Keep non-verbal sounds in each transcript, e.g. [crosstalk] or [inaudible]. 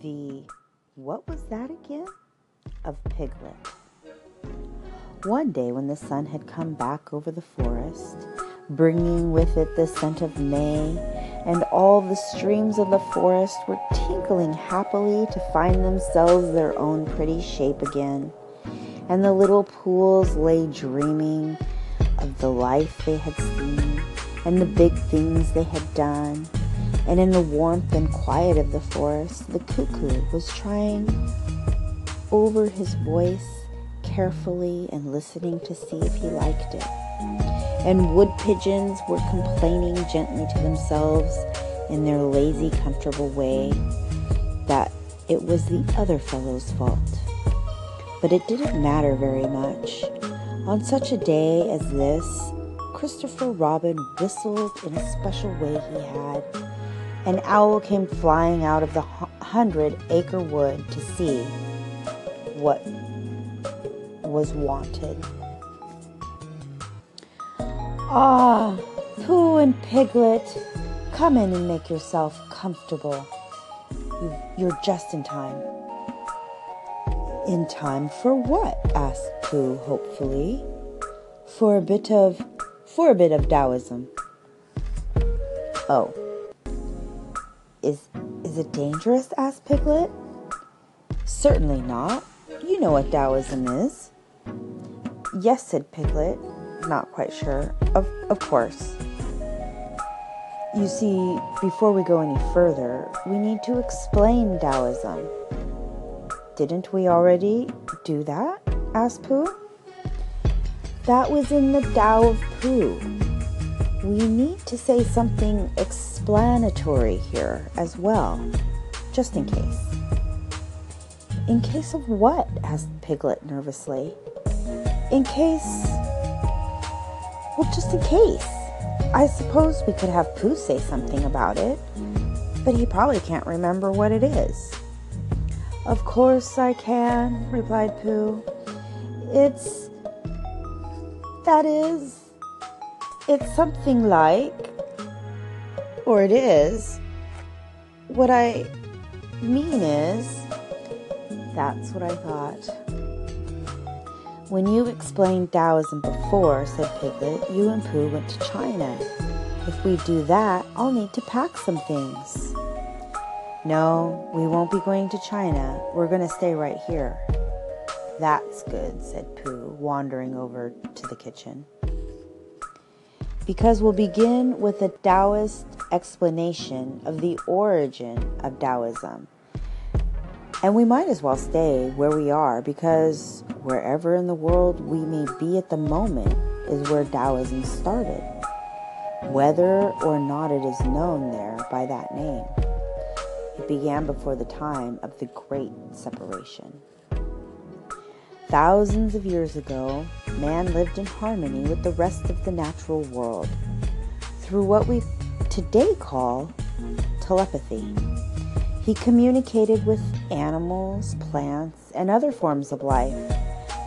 the what was that again? of Piglet. One day, when the sun had come back over the forest, bringing with it the scent of May, and all the streams of the forest were tinkling happily to find themselves their own pretty shape again, and the little pools lay dreaming of the life they had seen and the big things they had done and in the warmth and quiet of the forest, the cuckoo was trying over his voice carefully and listening to see if he liked it. And wood pigeons were complaining gently to themselves in their lazy, comfortable way that it was the other fellow's fault. But it didn't matter very much. On such a day as this, Christopher Robin whistled in a special way he had an owl came flying out of the hundred acre wood to see what was wanted. Ah, Pooh and Piglet, come in and make yourself comfortable. You're just in time. In time for what? asked Pooh hopefully. For a bit of for a bit of Taoism. Oh. Is is it dangerous? asked Piglet. Certainly not. You know what Taoism is. Yes, said Piglet, not quite sure. Of of course. You see, before we go any further, we need to explain Taoism. Didn't we already do that? asked Pooh. That was in the Tao of Pooh we need to say something explanatory here as well, just in case. In case of what? asked Piglet nervously. In case. Well, just in case. I suppose we could have Pooh say something about it, but he probably can't remember what it is. Of course I can, replied Pooh. It's. That is. It's something like, or it is, what I mean is, that's what I thought. When you explained Taoism before, said Piglet, you and Pooh went to China. If we do that, I'll need to pack some things. No, we won't be going to China. We're going to stay right here. That's good, said Pooh, wandering over to the kitchen because we'll begin with a Taoist explanation of the origin of Taoism. And we might as well stay where we are because wherever in the world we may be at the moment is where Taoism started, whether or not it is known there by that name. It began before the time of the Great Separation. Thousands of years ago, man lived in harmony with the rest of the natural world through what we today call telepathy. He communicated with animals, plants, and other forms of life,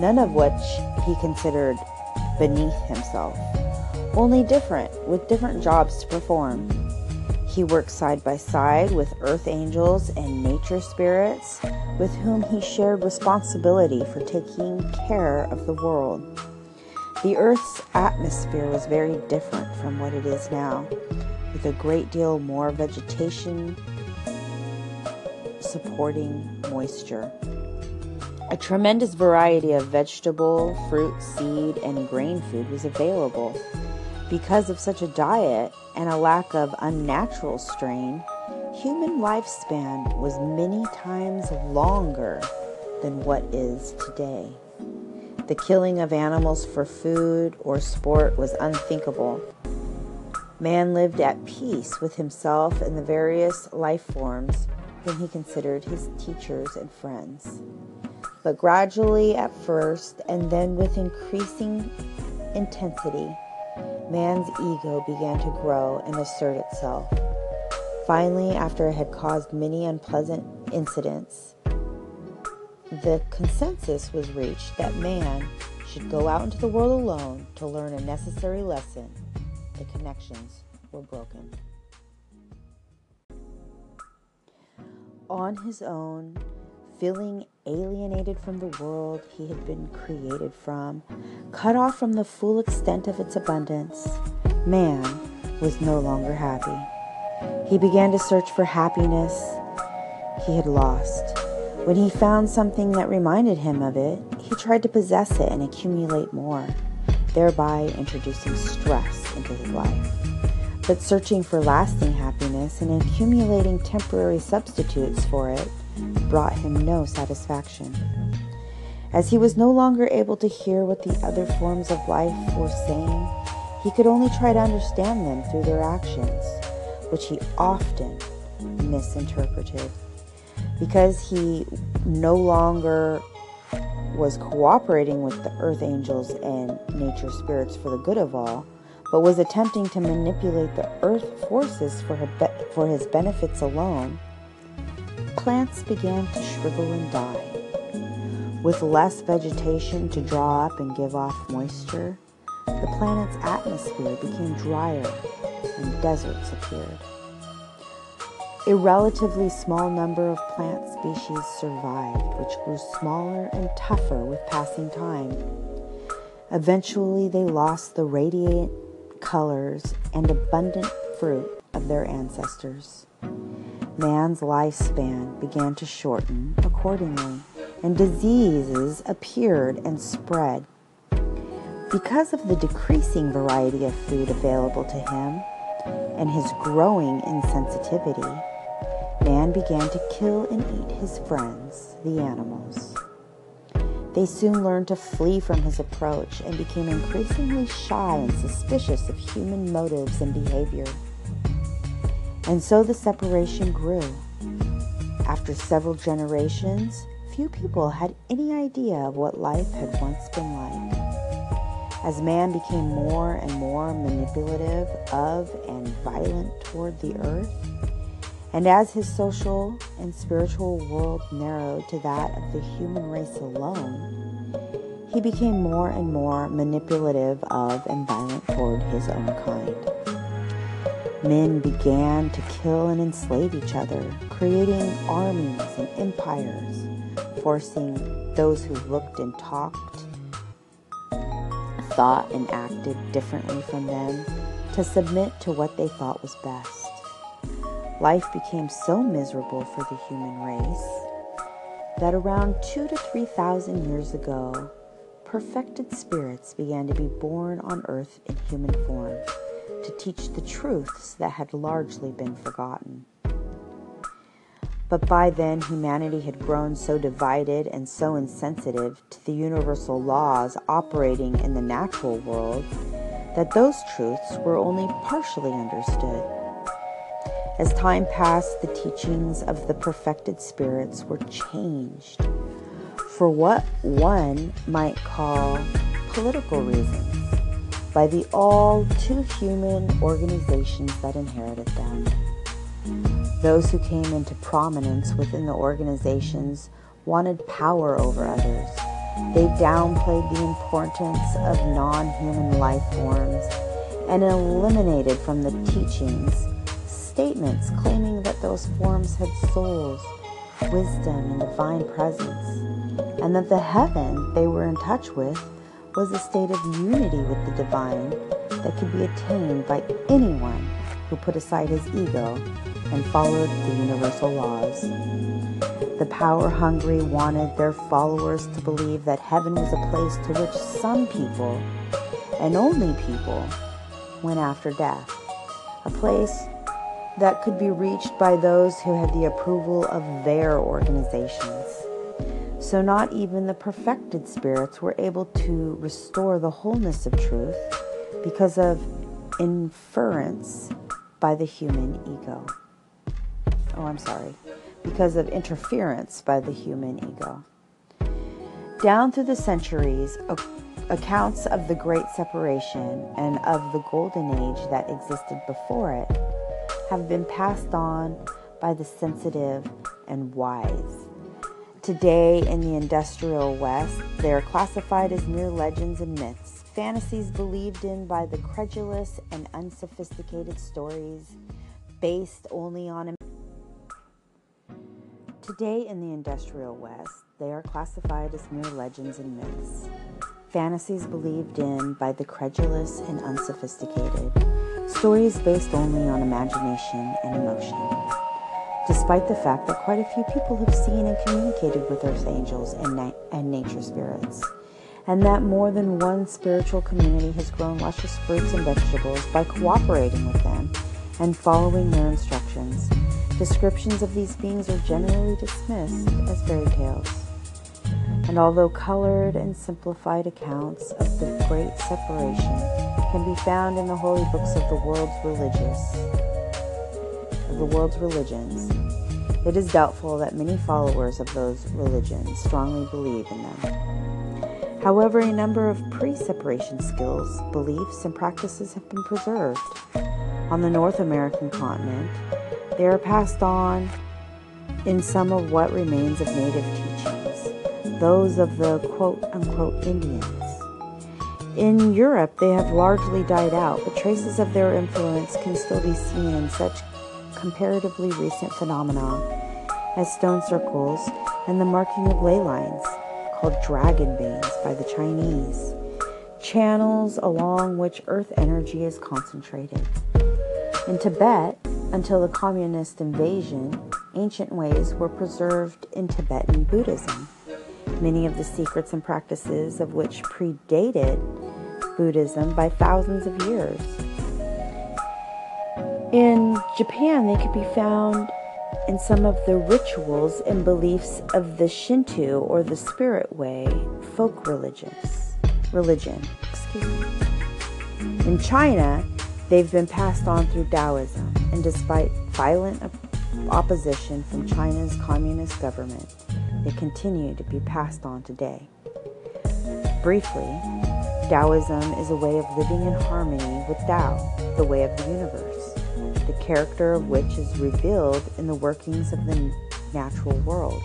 none of which he considered beneath himself, only different, with different jobs to perform. He worked side by side with earth angels and nature spirits with whom he shared responsibility for taking care of the world. The earth's atmosphere was very different from what it is now, with a great deal more vegetation supporting moisture. A tremendous variety of vegetable, fruit, seed, and grain food was available. Because of such a diet and a lack of unnatural strain, human lifespan was many times longer than what is today. The killing of animals for food or sport was unthinkable. Man lived at peace with himself and the various life forms whom he considered his teachers and friends. But gradually at first, and then with increasing intensity, man's ego began to grow and assert itself. Finally, after it had caused many unpleasant incidents, the consensus was reached that man should go out into the world alone to learn a necessary lesson. The connections were broken. on his own, feeling alienated from the world he had been created from, cut off from the full extent of its abundance, man was no longer happy. He began to search for happiness he had lost. When he found something that reminded him of it, he tried to possess it and accumulate more, thereby introducing stress into his life. But searching for lasting happiness and accumulating temporary substitutes for it brought him no satisfaction. As he was no longer able to hear what the other forms of life were saying, he could only try to understand them through their actions, which he often misinterpreted. Because he no longer was cooperating with the earth angels and nature spirits for the good of all, but was attempting to manipulate the earth forces for, his benefits alone, plants began to shrivel and die. With less vegetation to draw up and give off moisture, the planet's atmosphere became drier and deserts appeared. A relatively small number of plant species survived, which grew smaller and tougher with passing time. Eventually, they lost the radiant colors and abundant fruit of their ancestors man's lifespan began to shorten accordingly, and diseases appeared and spread. Because of the decreasing variety of food available to him and his growing insensitivity, man began to kill and eat his friends, the animals. They soon learned to flee from his approach and became increasingly shy and suspicious of human motives and behavior. And so the separation grew. After several generations, few people had any idea of what life had once been like. As man became more and more manipulative of and violent toward the earth, and as his social and spiritual world narrowed to that of the human race alone, he became more and more manipulative of and violent toward his own kind men began to kill and enslave each other, creating armies and empires, forcing those who looked and talked, thought and acted differently from them to submit to what they thought was best. Life became so miserable for the human race that around two to three thousand years ago, perfected spirits began to be born on earth in human form to teach the truths that had largely been forgotten. But by then, humanity had grown so divided and so insensitive to the universal laws operating in the natural world that those truths were only partially understood. As time passed, the teachings of the perfected spirits were changed for what one might call political reasons by the all too human organizations that inherited them. Those who came into prominence within the organizations wanted power over others. They downplayed the importance of non human life forms and eliminated from the teachings statements claiming that those forms had souls, wisdom, and divine presence, and that the heaven they were in touch with was a state of unity with the divine that could be attained by anyone who put aside his ego and followed the universal laws. The power hungry wanted their followers to believe that heaven was a place to which some people, and only people, went after death. A place that could be reached by those who had the approval of their organizations. So, not even the perfected spirits were able to restore the wholeness of truth because of inference by the human ego. Oh, I'm sorry. Because of interference by the human ego. Down through the centuries, accounts of the Great Separation and of the Golden Age that existed before it have been passed on by the sensitive and wise. Today, in the industrial West, they are classified as mere legends and myths, fantasies believed in by the credulous and unsophisticated stories based only on Today in the industrial West, they are classified as mere legends and myths, fantasies believed in by the credulous and unsophisticated, stories based only on imagination and emotion. Despite the fact that quite a few people have seen and communicated with earth angels and, na- and nature spirits, and that more than one spiritual community has grown luscious fruits and vegetables by cooperating with them and following their instructions. Descriptions of these beings are generally dismissed as fairy tales. And although colored and simplified accounts of the great separation can be found in the holy books of the world's religious of the world's religions, it is doubtful that many followers of those religions strongly believe in them. However, a number of pre separation skills, beliefs, and practices have been preserved. On the North American continent, they are passed on in some of what remains of native teachings, those of the quote unquote Indians. In Europe, they have largely died out, but traces of their influence can still be seen in such comparatively recent phenomena as stone circles and the marking of ley lines called dragon veins by the Chinese, channels along which earth energy is concentrated. In Tibet, until the communist invasion, ancient ways were preserved in Tibetan Buddhism, many of the secrets and practices of which predated Buddhism by thousands of years. In Japan, they could be found in some of the rituals and beliefs of the Shinto or the Spirit Way folk religious religion. Excuse me. In China, they've been passed on through Taoism, and despite violent opposition from China's communist government, they continue to be passed on today. Briefly, Taoism is a way of living in harmony with Tao, the way of the universe the character of which is revealed in the workings of the natural world.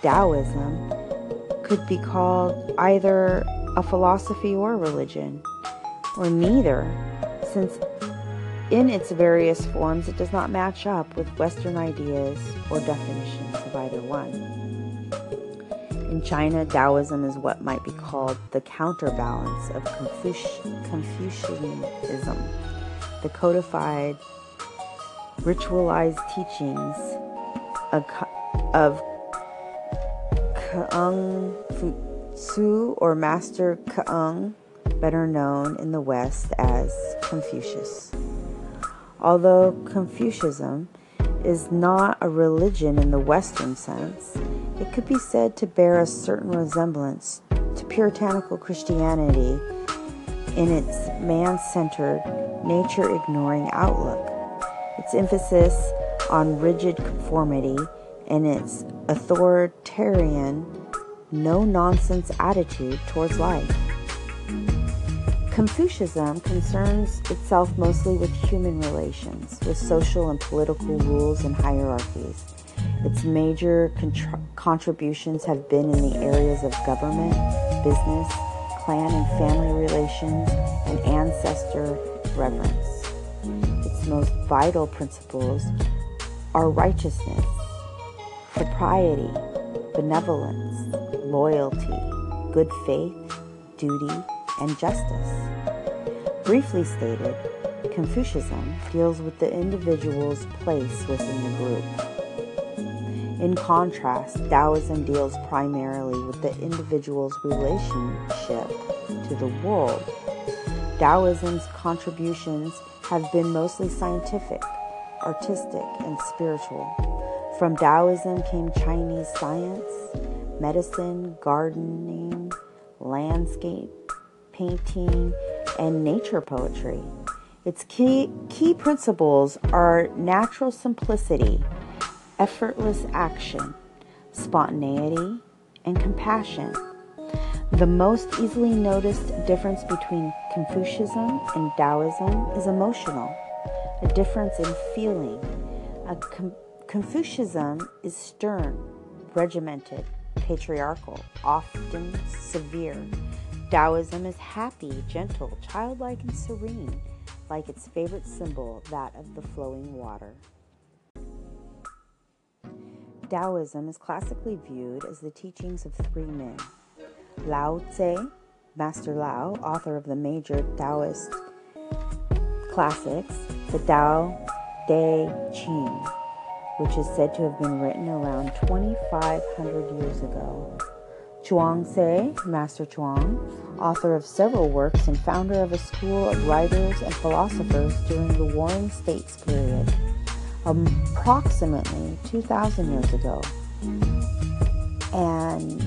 Taoism could be called either a philosophy or religion, or neither, since in its various forms it does not match up with Western ideas or definitions of either one. In China, Taoism is what might be called the counterbalance of Confucianism the codified, ritualized teachings of, Kung Fu or Master Kung, better known in the West as Confucius. Although Confucianism is not a religion in the Western sense, it could be said to bear a certain resemblance to puritanical Christianity in its man centered nature ignoring outlook. Its emphasis on rigid conformity and its authoritarian, no nonsense attitude towards life. Confucianism concerns itself mostly with human relations, with social and political rules and hierarchies. Its major contributions have been in the areas of government, business, clan and family relations, and ancestor reverence. Its most vital principles are righteousness, propriety, benevolence, loyalty, good faith, duty, and justice. Briefly stated, Confucianism deals with the individual's place within the group. In contrast, Taoism deals primarily with the individual's relationship to the world Taoism's contributions have been mostly scientific, artistic, and spiritual. From Taoism came Chinese science, medicine, gardening, landscape, painting, and nature poetry. Its key, key principles are natural simplicity, effortless action, spontaneity, and compassion. The most easily noticed difference between Confucianism and Taoism is emotional, a difference in feeling. Com- Confucianism is stern, regimented, patriarchal, often severe. Taoism is happy, gentle, childlike, and serene, like its favorite symbol, that of the flowing water. Taoism is classically viewed as the teachings of three men Lao Tse, Master Lao, author of the major Taoist classics, the Tao Te Ching, which is said to have been written around 2,500 years ago. Chuang Tse, Master Chuang, author of several works and founder of a school of writers and philosophers during the Warring States period, approximately 2,000 years ago. And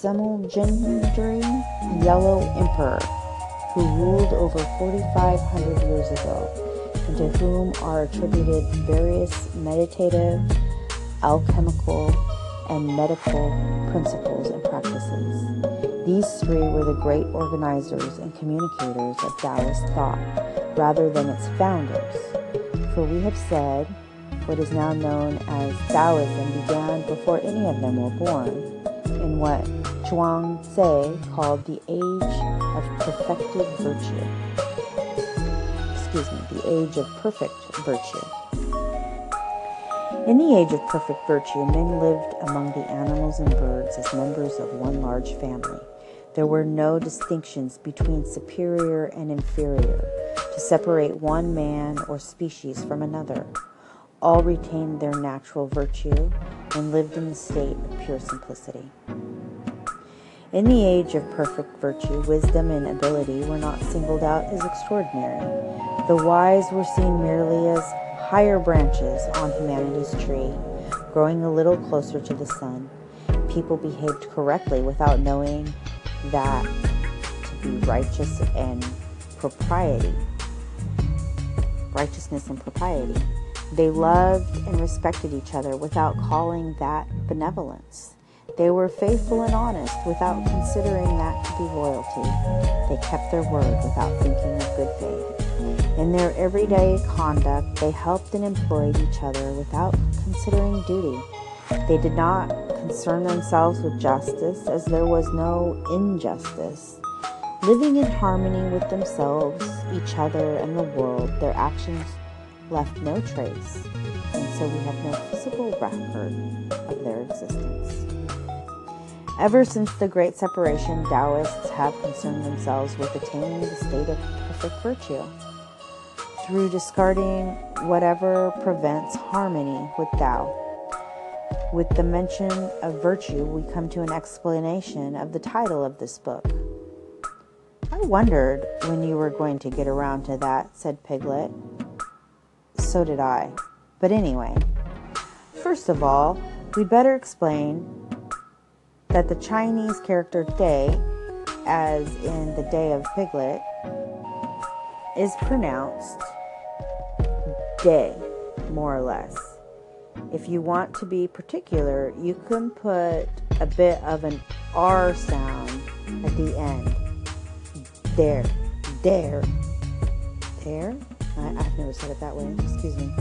Simulgendry Yellow Emperor, who ruled over 4,500 years ago, and to whom are attributed various meditative, alchemical, and medical principles and practices. These three were the great organizers and communicators of Taoist thought, rather than its founders. For we have said what is now known as Taoism began before any of them were born, in what Chuang Tze called the age of perfected virtue. Excuse me, the age of perfect virtue. In the age of perfect virtue, men lived among the animals and birds as members of one large family. There were no distinctions between superior and inferior to separate one man or species from another. All retained their natural virtue and lived in the state of pure simplicity. In the age of perfect virtue, wisdom and ability were not singled out as extraordinary. The wise were seen merely as higher branches on humanity's tree, growing a little closer to the sun. People behaved correctly without knowing that to be righteous and propriety. Righteousness and propriety. They loved and respected each other without calling that benevolence. They were faithful and honest without considering that to be loyalty. They kept their word without thinking of good faith. In their everyday conduct, they helped and employed each other without considering duty. They did not concern themselves with justice, as there was no injustice. Living in harmony with themselves, each other, and the world, their actions left no trace, and so we have no physical record of their existence. Ever since the Great Separation, Taoists have concerned themselves with attaining the state of perfect virtue through discarding whatever prevents harmony with Tao. With the mention of virtue, we come to an explanation of the title of this book. I wondered when you were going to get around to that, said Piglet. So did I. But anyway, first of all, we'd better explain that the Chinese character Te, as in the Te of Piglet, is pronounced day, more or less. If you want to be particular, you can put a bit of an R sound at the end. There, there, there. I, have never said it that way. Excuse me.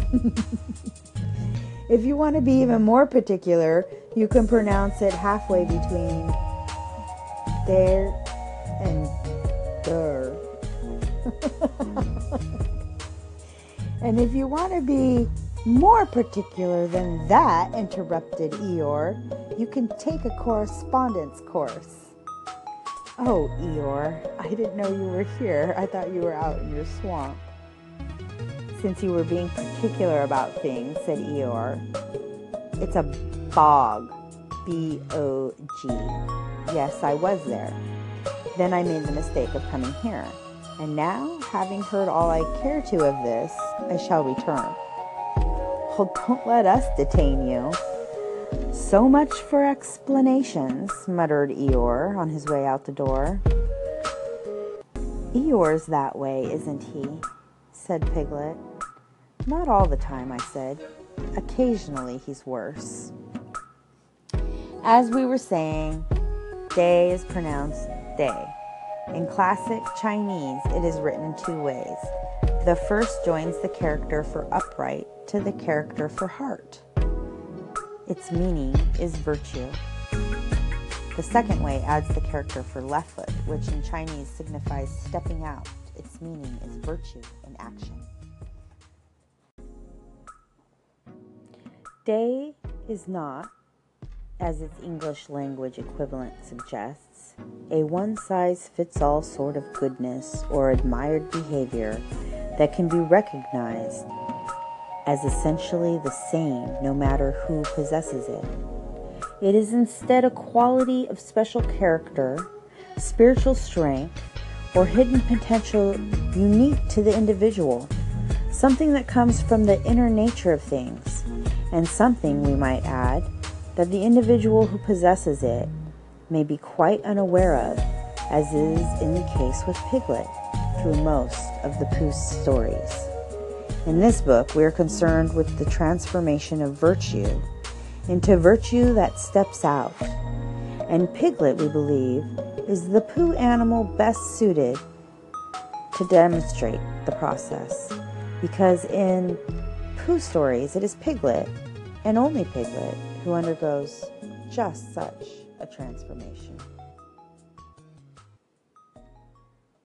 [laughs] if you want to be even more particular, you can pronounce it halfway between there and there. [laughs] And if you want to be more particular than that, interrupted Eeyore, you can take a correspondence course. Oh, Eeyore, I didn't know you were here. I thought you were out in your swamp. Since you were being particular about things, said Eeyore, it's a bog. B O G. Yes, I was there. Then I made the mistake of coming here. And now, having heard all I care to of this, I shall return. Oh, don't let us detain you. So much for explanations, muttered Eeyore on his way out the door. Eeyore's that way, isn't he? said Piglet. Not all the time, I said. Occasionally he's worse. As we were saying, Te is pronounced day. In classic Chinese, it is written in two ways. The first joins the character for upright to the character for heart. Its meaning is virtue. The second way adds the character for left foot, which in Chinese signifies stepping out. Its meaning is virtue in action. Stay is not, as its English language equivalent suggests, a one size fits all sort of goodness or admired behavior that can be recognized as essentially the same no matter who possesses it. It is instead a quality of special character, spiritual strength, or hidden potential unique to the individual, something that comes from the inner nature of things, and something, we might add, that the individual who possesses it may be quite unaware of, as is in the case with Piglet through most of the Pooh's stories. In this book, we are concerned with the transformation of virtue into virtue that steps out. And Piglet, we believe, is the Pooh animal best suited to demonstrate the process. Because in Pooh stories, it is Piglet, and only Piglet, who undergoes just such a transformation.